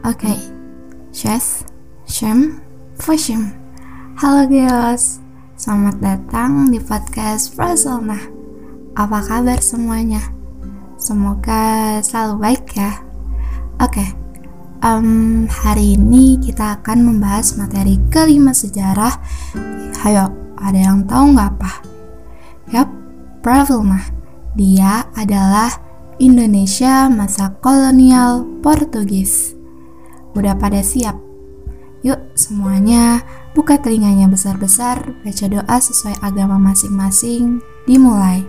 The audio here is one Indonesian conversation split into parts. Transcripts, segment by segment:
Oke. Shes, Shem, Fushim. Halo guys, selamat datang di podcast Nah, Apa kabar semuanya? Semoga selalu baik ya. Oke, um, hari ini kita akan membahas materi kelima sejarah. Hayo, ada yang tahu nggak apa? Yap, Nah, Dia adalah Indonesia masa kolonial Portugis. Udah pada siap? Yuk semuanya buka telinganya besar-besar, baca doa sesuai agama masing-masing, dimulai.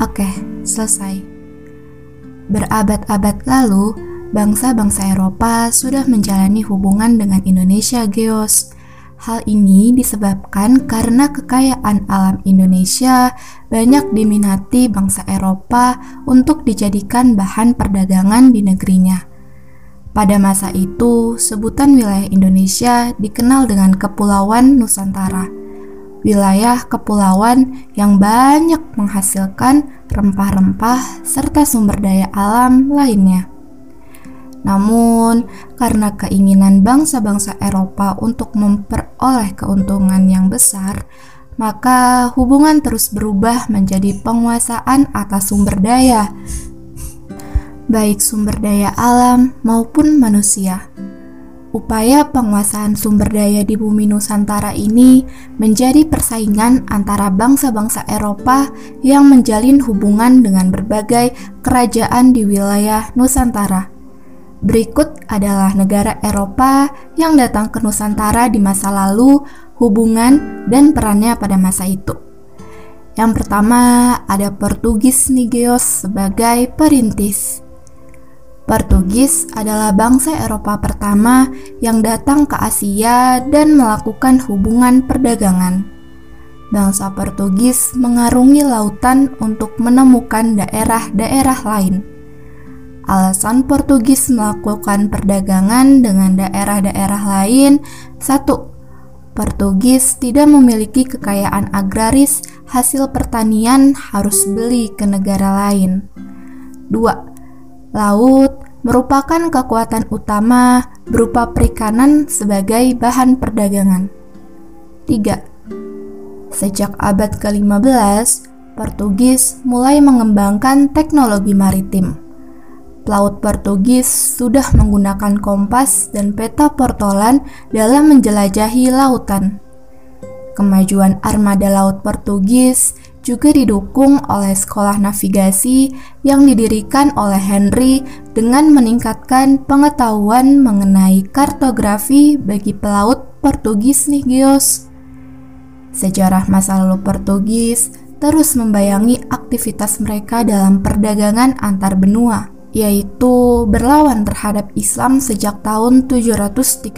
Oke, selesai. Berabad-abad lalu, bangsa-bangsa Eropa sudah menjalani hubungan dengan Indonesia Geos Hal ini disebabkan karena kekayaan alam Indonesia banyak diminati bangsa Eropa untuk dijadikan bahan perdagangan di negerinya. Pada masa itu, sebutan wilayah Indonesia dikenal dengan Kepulauan Nusantara. Wilayah kepulauan yang banyak menghasilkan rempah-rempah serta sumber daya alam lainnya. Namun, karena keinginan bangsa-bangsa Eropa untuk memperoleh keuntungan yang besar, maka hubungan terus berubah menjadi penguasaan atas sumber daya, baik sumber daya alam maupun manusia. Upaya penguasaan sumber daya di bumi Nusantara ini menjadi persaingan antara bangsa-bangsa Eropa yang menjalin hubungan dengan berbagai kerajaan di wilayah Nusantara. Berikut adalah negara Eropa yang datang ke Nusantara di masa lalu, hubungan dan perannya pada masa itu. Yang pertama ada Portugis Nigeos sebagai perintis. Portugis adalah bangsa Eropa pertama yang datang ke Asia dan melakukan hubungan perdagangan. Bangsa Portugis mengarungi lautan untuk menemukan daerah-daerah lain Alasan Portugis melakukan perdagangan dengan daerah-daerah lain Satu, Portugis tidak memiliki kekayaan agraris, hasil pertanian harus beli ke negara lain. Dua, Laut merupakan kekuatan utama berupa perikanan sebagai bahan perdagangan. Tiga, Sejak abad ke-15, Portugis mulai mengembangkan teknologi maritim Pelaut Portugis sudah menggunakan kompas dan peta portolan dalam menjelajahi lautan. Kemajuan armada laut Portugis juga didukung oleh sekolah navigasi yang didirikan oleh Henry dengan meningkatkan pengetahuan mengenai kartografi bagi pelaut Portugis nih Gios. Sejarah masa lalu Portugis terus membayangi aktivitas mereka dalam perdagangan antar benua yaitu berlawan terhadap Islam sejak tahun 713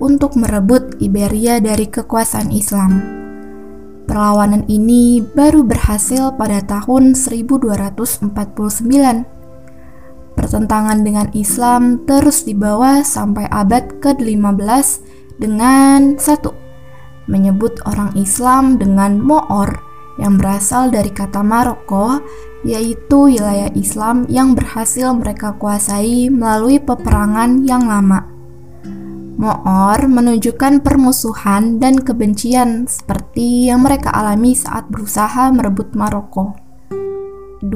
untuk merebut Iberia dari kekuasaan Islam. Perlawanan ini baru berhasil pada tahun 1249. Pertentangan dengan Islam terus dibawa sampai abad ke-15 dengan satu menyebut orang Islam dengan Moor yang berasal dari kata Maroko yaitu wilayah Islam yang berhasil mereka kuasai melalui peperangan yang lama. Moor menunjukkan permusuhan dan kebencian seperti yang mereka alami saat berusaha merebut Maroko. 2.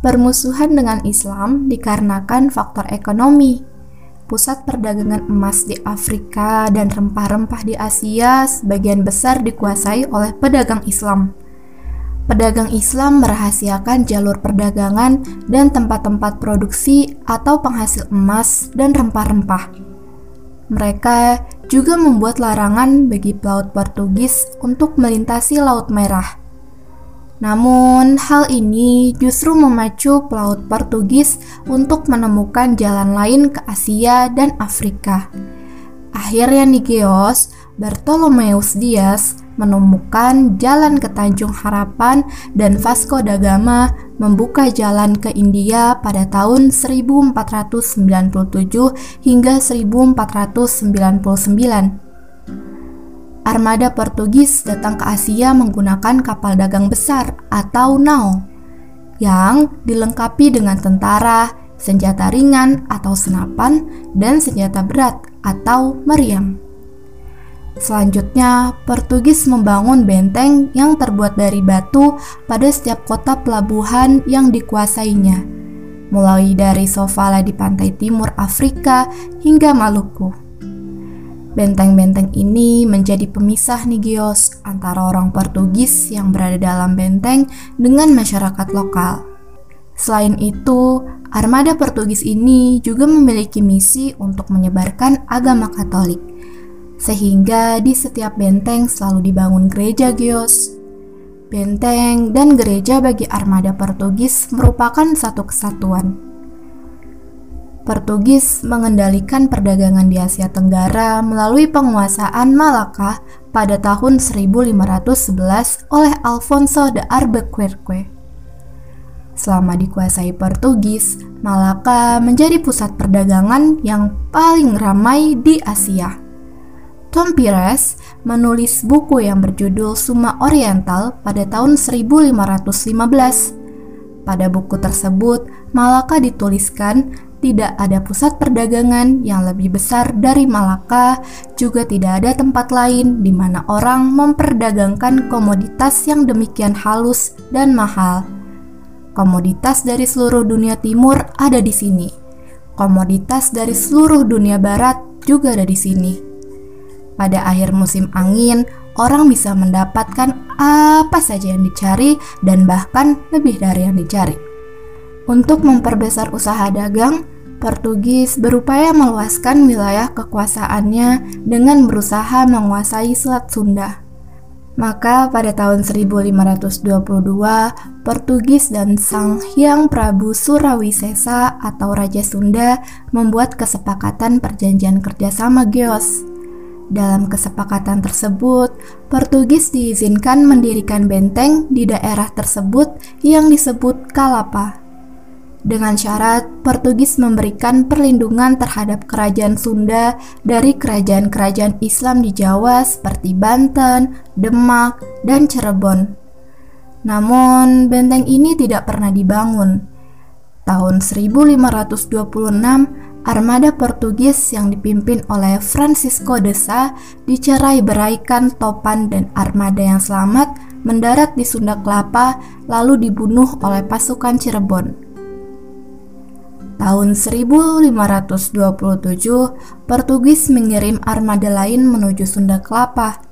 Permusuhan dengan Islam dikarenakan faktor ekonomi. Pusat perdagangan emas di Afrika dan rempah-rempah di Asia sebagian besar dikuasai oleh pedagang Islam pedagang Islam merahasiakan jalur perdagangan dan tempat-tempat produksi atau penghasil emas dan rempah-rempah. Mereka juga membuat larangan bagi pelaut Portugis untuk melintasi Laut Merah. Namun, hal ini justru memacu pelaut Portugis untuk menemukan jalan lain ke Asia dan Afrika. Akhirnya Nigeos, Bartolomeus Dias menemukan jalan ke Tanjung Harapan dan Vasco da Gama membuka jalan ke India pada tahun 1497 hingga 1499. Armada Portugis datang ke Asia menggunakan kapal dagang besar atau nao yang dilengkapi dengan tentara, senjata ringan atau senapan, dan senjata berat atau meriam. Selanjutnya, Portugis membangun benteng yang terbuat dari batu pada setiap kota pelabuhan yang dikuasainya, mulai dari Sofala di pantai timur Afrika hingga Maluku. Benteng-benteng ini menjadi pemisah Nigios antara orang Portugis yang berada dalam benteng dengan masyarakat lokal. Selain itu, armada Portugis ini juga memiliki misi untuk menyebarkan agama Katolik sehingga di setiap benteng selalu dibangun gereja Gios. Benteng dan gereja bagi armada Portugis merupakan satu kesatuan. Portugis mengendalikan perdagangan di Asia Tenggara melalui penguasaan Malaka pada tahun 1511 oleh Alfonso de Albuquerque. Selama dikuasai Portugis, Malaka menjadi pusat perdagangan yang paling ramai di Asia. Tom Pires menulis buku yang berjudul Suma Oriental pada tahun 1515. Pada buku tersebut, Malaka dituliskan tidak ada pusat perdagangan yang lebih besar dari Malaka, juga tidak ada tempat lain di mana orang memperdagangkan komoditas yang demikian halus dan mahal. Komoditas dari seluruh dunia timur ada di sini. Komoditas dari seluruh dunia barat juga ada di sini. Pada akhir musim angin, orang bisa mendapatkan apa saja yang dicari dan bahkan lebih dari yang dicari. Untuk memperbesar usaha dagang, Portugis berupaya meluaskan wilayah kekuasaannya dengan berusaha menguasai Selat Sunda. Maka pada tahun 1522, Portugis dan Sang Hyang Prabu Surawisesa atau Raja Sunda membuat kesepakatan perjanjian kerjasama Geos dalam kesepakatan tersebut, Portugis diizinkan mendirikan benteng di daerah tersebut yang disebut Kalapa. Dengan syarat, Portugis memberikan perlindungan terhadap kerajaan Sunda dari kerajaan-kerajaan Islam di Jawa seperti Banten, Demak, dan Cirebon. Namun, benteng ini tidak pernah dibangun. Tahun 1526, armada Portugis yang dipimpin oleh Francisco de Sá dicerai beraikan topan dan armada yang selamat mendarat di Sunda Kelapa lalu dibunuh oleh pasukan Cirebon. Tahun 1527, Portugis mengirim armada lain menuju Sunda Kelapa.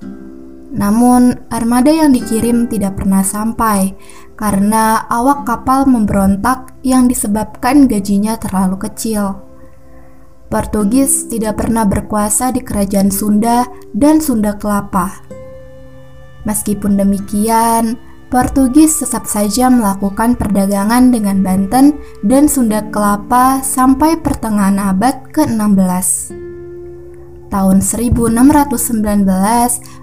Namun, armada yang dikirim tidak pernah sampai karena awak kapal memberontak yang disebabkan gajinya terlalu kecil. Portugis tidak pernah berkuasa di kerajaan Sunda dan Sunda Kelapa. Meskipun demikian, Portugis tetap saja melakukan perdagangan dengan Banten dan Sunda Kelapa sampai pertengahan abad ke-16. Tahun 1619,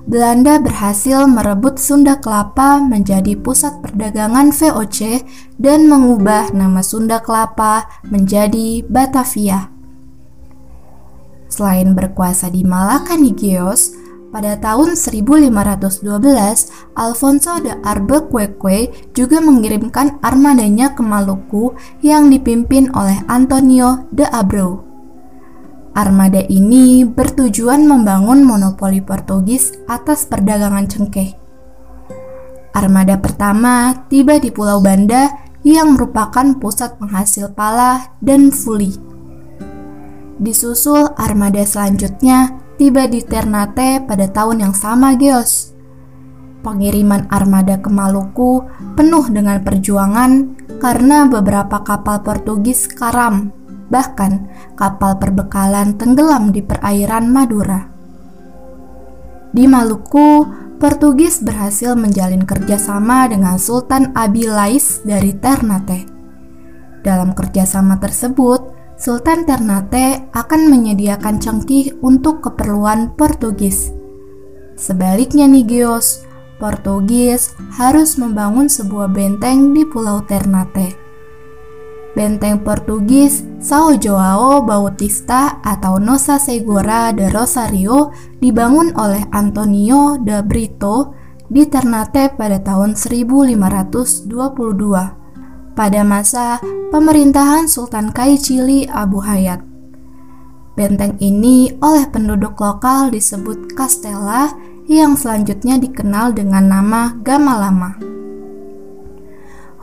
Belanda berhasil merebut Sunda Kelapa menjadi pusat perdagangan VOC dan mengubah nama Sunda Kelapa menjadi Batavia. Selain berkuasa di Malaka Nigeos, pada tahun 1512, Alfonso de Albuquerque juga mengirimkan armadanya ke Maluku yang dipimpin oleh Antonio de Abreu. Armada ini bertujuan membangun monopoli Portugis atas perdagangan cengkeh. Armada pertama tiba di Pulau Banda yang merupakan pusat penghasil pala dan fuli. Disusul armada selanjutnya tiba di Ternate pada tahun yang sama Geos. Pengiriman armada ke Maluku penuh dengan perjuangan karena beberapa kapal Portugis karam, bahkan kapal perbekalan tenggelam di perairan Madura. Di Maluku, Portugis berhasil menjalin kerjasama dengan Sultan Abilais dari Ternate. Dalam kerjasama tersebut, Sultan Ternate akan menyediakan cengkih untuk keperluan Portugis. Sebaliknya Nigeos, Portugis harus membangun sebuah benteng di Pulau Ternate. Benteng Portugis Sao Joao Bautista atau Nosa Segura de Rosario dibangun oleh Antonio de Brito di Ternate pada tahun 1522. Pada masa pemerintahan Sultan Kaichili Abu Hayat. Benteng ini oleh penduduk lokal disebut Castella yang selanjutnya dikenal dengan nama Gamalama.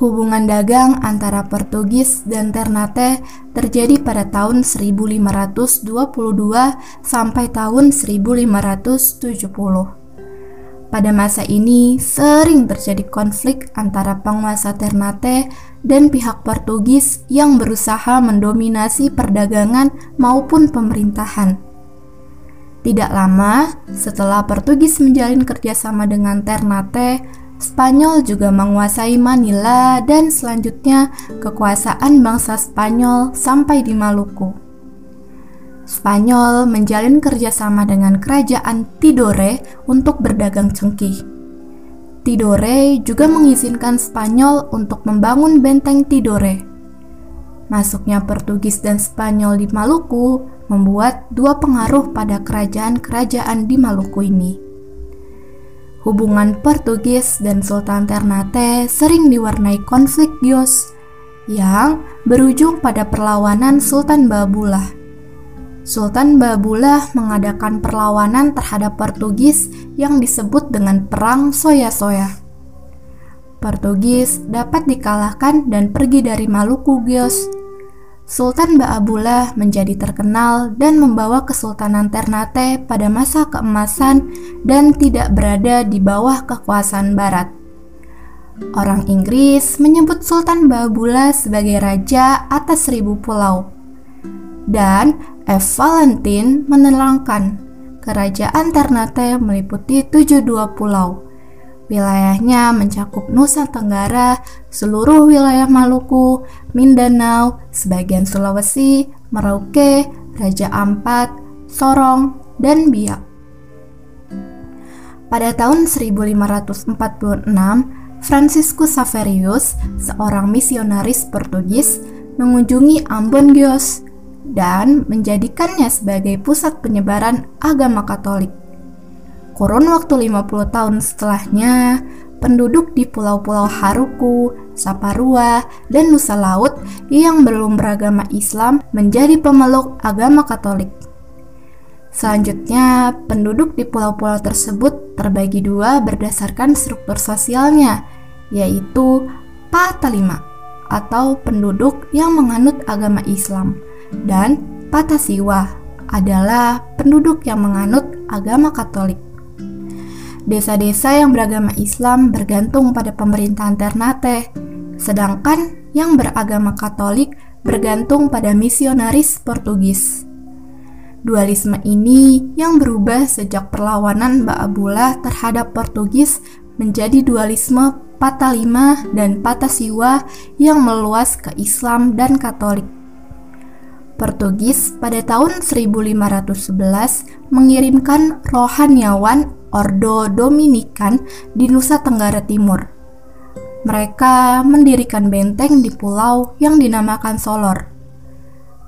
Hubungan dagang antara Portugis dan Ternate terjadi pada tahun 1522 sampai tahun 1570. Pada masa ini sering terjadi konflik antara penguasa Ternate dan pihak Portugis yang berusaha mendominasi perdagangan maupun pemerintahan. Tidak lama setelah Portugis menjalin kerjasama dengan Ternate, Spanyol juga menguasai Manila dan selanjutnya kekuasaan bangsa Spanyol sampai di Maluku. Spanyol menjalin kerjasama dengan kerajaan Tidore untuk berdagang cengkih. Tidore juga mengizinkan Spanyol untuk membangun benteng Tidore. Masuknya Portugis dan Spanyol di Maluku membuat dua pengaruh pada kerajaan-kerajaan di Maluku ini. Hubungan Portugis dan Sultan Ternate sering diwarnai konflik gios yang berujung pada perlawanan Sultan Babullah Sultan Babullah mengadakan perlawanan terhadap Portugis yang disebut dengan Perang Soya-Soya. Portugis dapat dikalahkan dan pergi dari Maluku Gios. Sultan Baabullah menjadi terkenal dan membawa Kesultanan Ternate pada masa keemasan dan tidak berada di bawah kekuasaan Barat. Orang Inggris menyebut Sultan Baabullah sebagai raja atas seribu pulau. Dan F. Valentin menerangkan, kerajaan Ternate meliputi 72 pulau. Wilayahnya mencakup Nusa Tenggara, seluruh wilayah Maluku, Mindanao, sebagian Sulawesi, Merauke, Raja Ampat, Sorong, dan Biak. Pada tahun 1546, Franciscus Saverius, seorang misionaris Portugis, mengunjungi Ambon Gios, dan menjadikannya sebagai pusat penyebaran agama Katolik. Kurun waktu 50 tahun setelahnya, penduduk di pulau-pulau Haruku, Saparua, dan Nusa Laut yang belum beragama Islam menjadi pemeluk agama Katolik. Selanjutnya, penduduk di pulau-pulau tersebut terbagi dua berdasarkan struktur sosialnya, yaitu Patalima atau penduduk yang menganut agama Islam dan Patasiwa adalah penduduk yang menganut agama Katolik. Desa-desa yang beragama Islam bergantung pada pemerintahan Ternate, sedangkan yang beragama Katolik bergantung pada misionaris Portugis. Dualisme ini yang berubah sejak perlawanan Baabula terhadap Portugis menjadi dualisme Patalima dan Patasiwa yang meluas ke Islam dan Katolik. Portugis pada tahun 1511 mengirimkan rohaniawan Ordo Dominikan di Nusa Tenggara Timur. Mereka mendirikan benteng di pulau yang dinamakan Solor.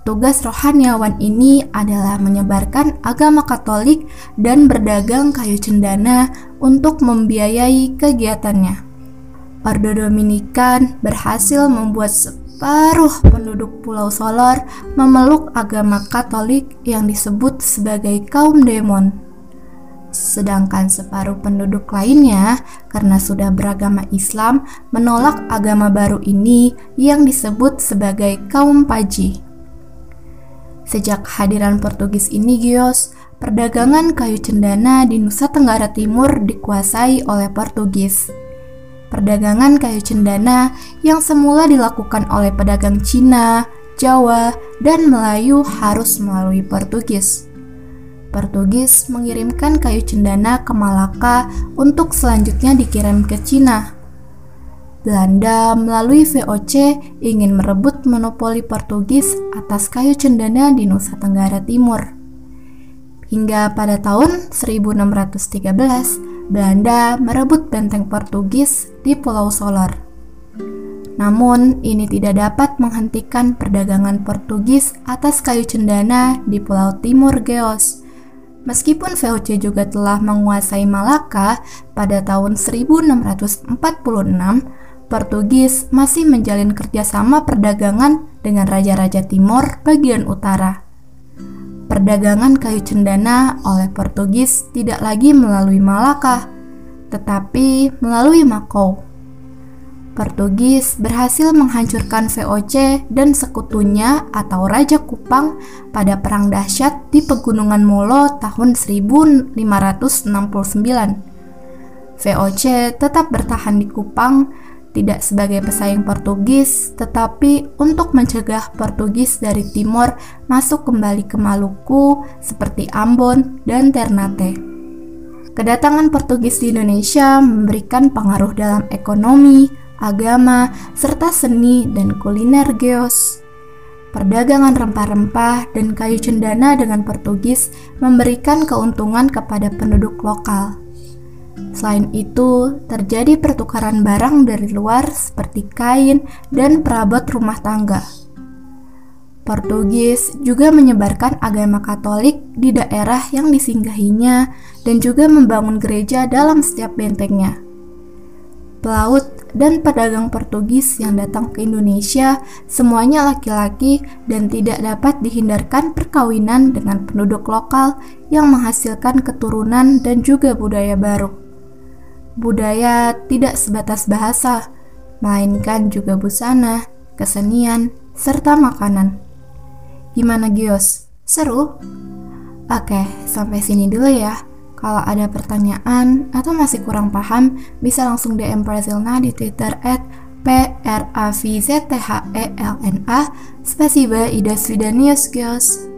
Tugas rohaniawan ini adalah menyebarkan agama Katolik dan berdagang kayu cendana untuk membiayai kegiatannya. Ordo Dominikan berhasil membuat Paruh penduduk Pulau Solor memeluk agama Katolik yang disebut sebagai kaum demon. Sedangkan separuh penduduk lainnya, karena sudah beragama Islam, menolak agama baru ini yang disebut sebagai kaum Paji. Sejak kehadiran Portugis ini, Gios, perdagangan kayu cendana di Nusa Tenggara Timur dikuasai oleh Portugis perdagangan kayu cendana yang semula dilakukan oleh pedagang Cina, Jawa, dan Melayu harus melalui Portugis. Portugis mengirimkan kayu cendana ke Malaka untuk selanjutnya dikirim ke Cina. Belanda melalui VOC ingin merebut monopoli Portugis atas kayu cendana di Nusa Tenggara Timur. Hingga pada tahun 1613, Belanda merebut benteng Portugis di Pulau Solor. Namun, ini tidak dapat menghentikan perdagangan Portugis atas kayu cendana di Pulau Timur Geos. Meskipun VOC juga telah menguasai Malaka pada tahun 1646, Portugis masih menjalin kerjasama perdagangan dengan raja-raja timur bagian utara. Perdagangan kayu cendana oleh Portugis tidak lagi melalui Malaka, tetapi melalui Makau. Portugis berhasil menghancurkan VOC dan sekutunya atau Raja Kupang pada perang dahsyat di Pegunungan Molo tahun 1569. VOC tetap bertahan di Kupang tidak sebagai pesaing Portugis, tetapi untuk mencegah Portugis dari timur masuk kembali ke Maluku seperti Ambon dan Ternate. Kedatangan Portugis di Indonesia memberikan pengaruh dalam ekonomi, agama, serta seni dan kuliner geos. Perdagangan rempah-rempah dan kayu cendana dengan Portugis memberikan keuntungan kepada penduduk lokal. Selain itu, terjadi pertukaran barang dari luar seperti kain dan perabot rumah tangga. Portugis juga menyebarkan agama Katolik di daerah yang disinggahinya dan juga membangun gereja dalam setiap bentengnya. Pelaut dan pedagang Portugis yang datang ke Indonesia semuanya laki-laki dan tidak dapat dihindarkan perkawinan dengan penduduk lokal yang menghasilkan keturunan dan juga budaya baru budaya tidak sebatas bahasa, melainkan juga busana, kesenian, serta makanan. Gimana Gios? Seru? Oke, sampai sini dulu ya. Kalau ada pertanyaan atau masih kurang paham, bisa langsung DM Brazilna di Twitter at P-R-A-V-Z-T-H-E-L-N-A Spasiba Ida Swidanius Gios.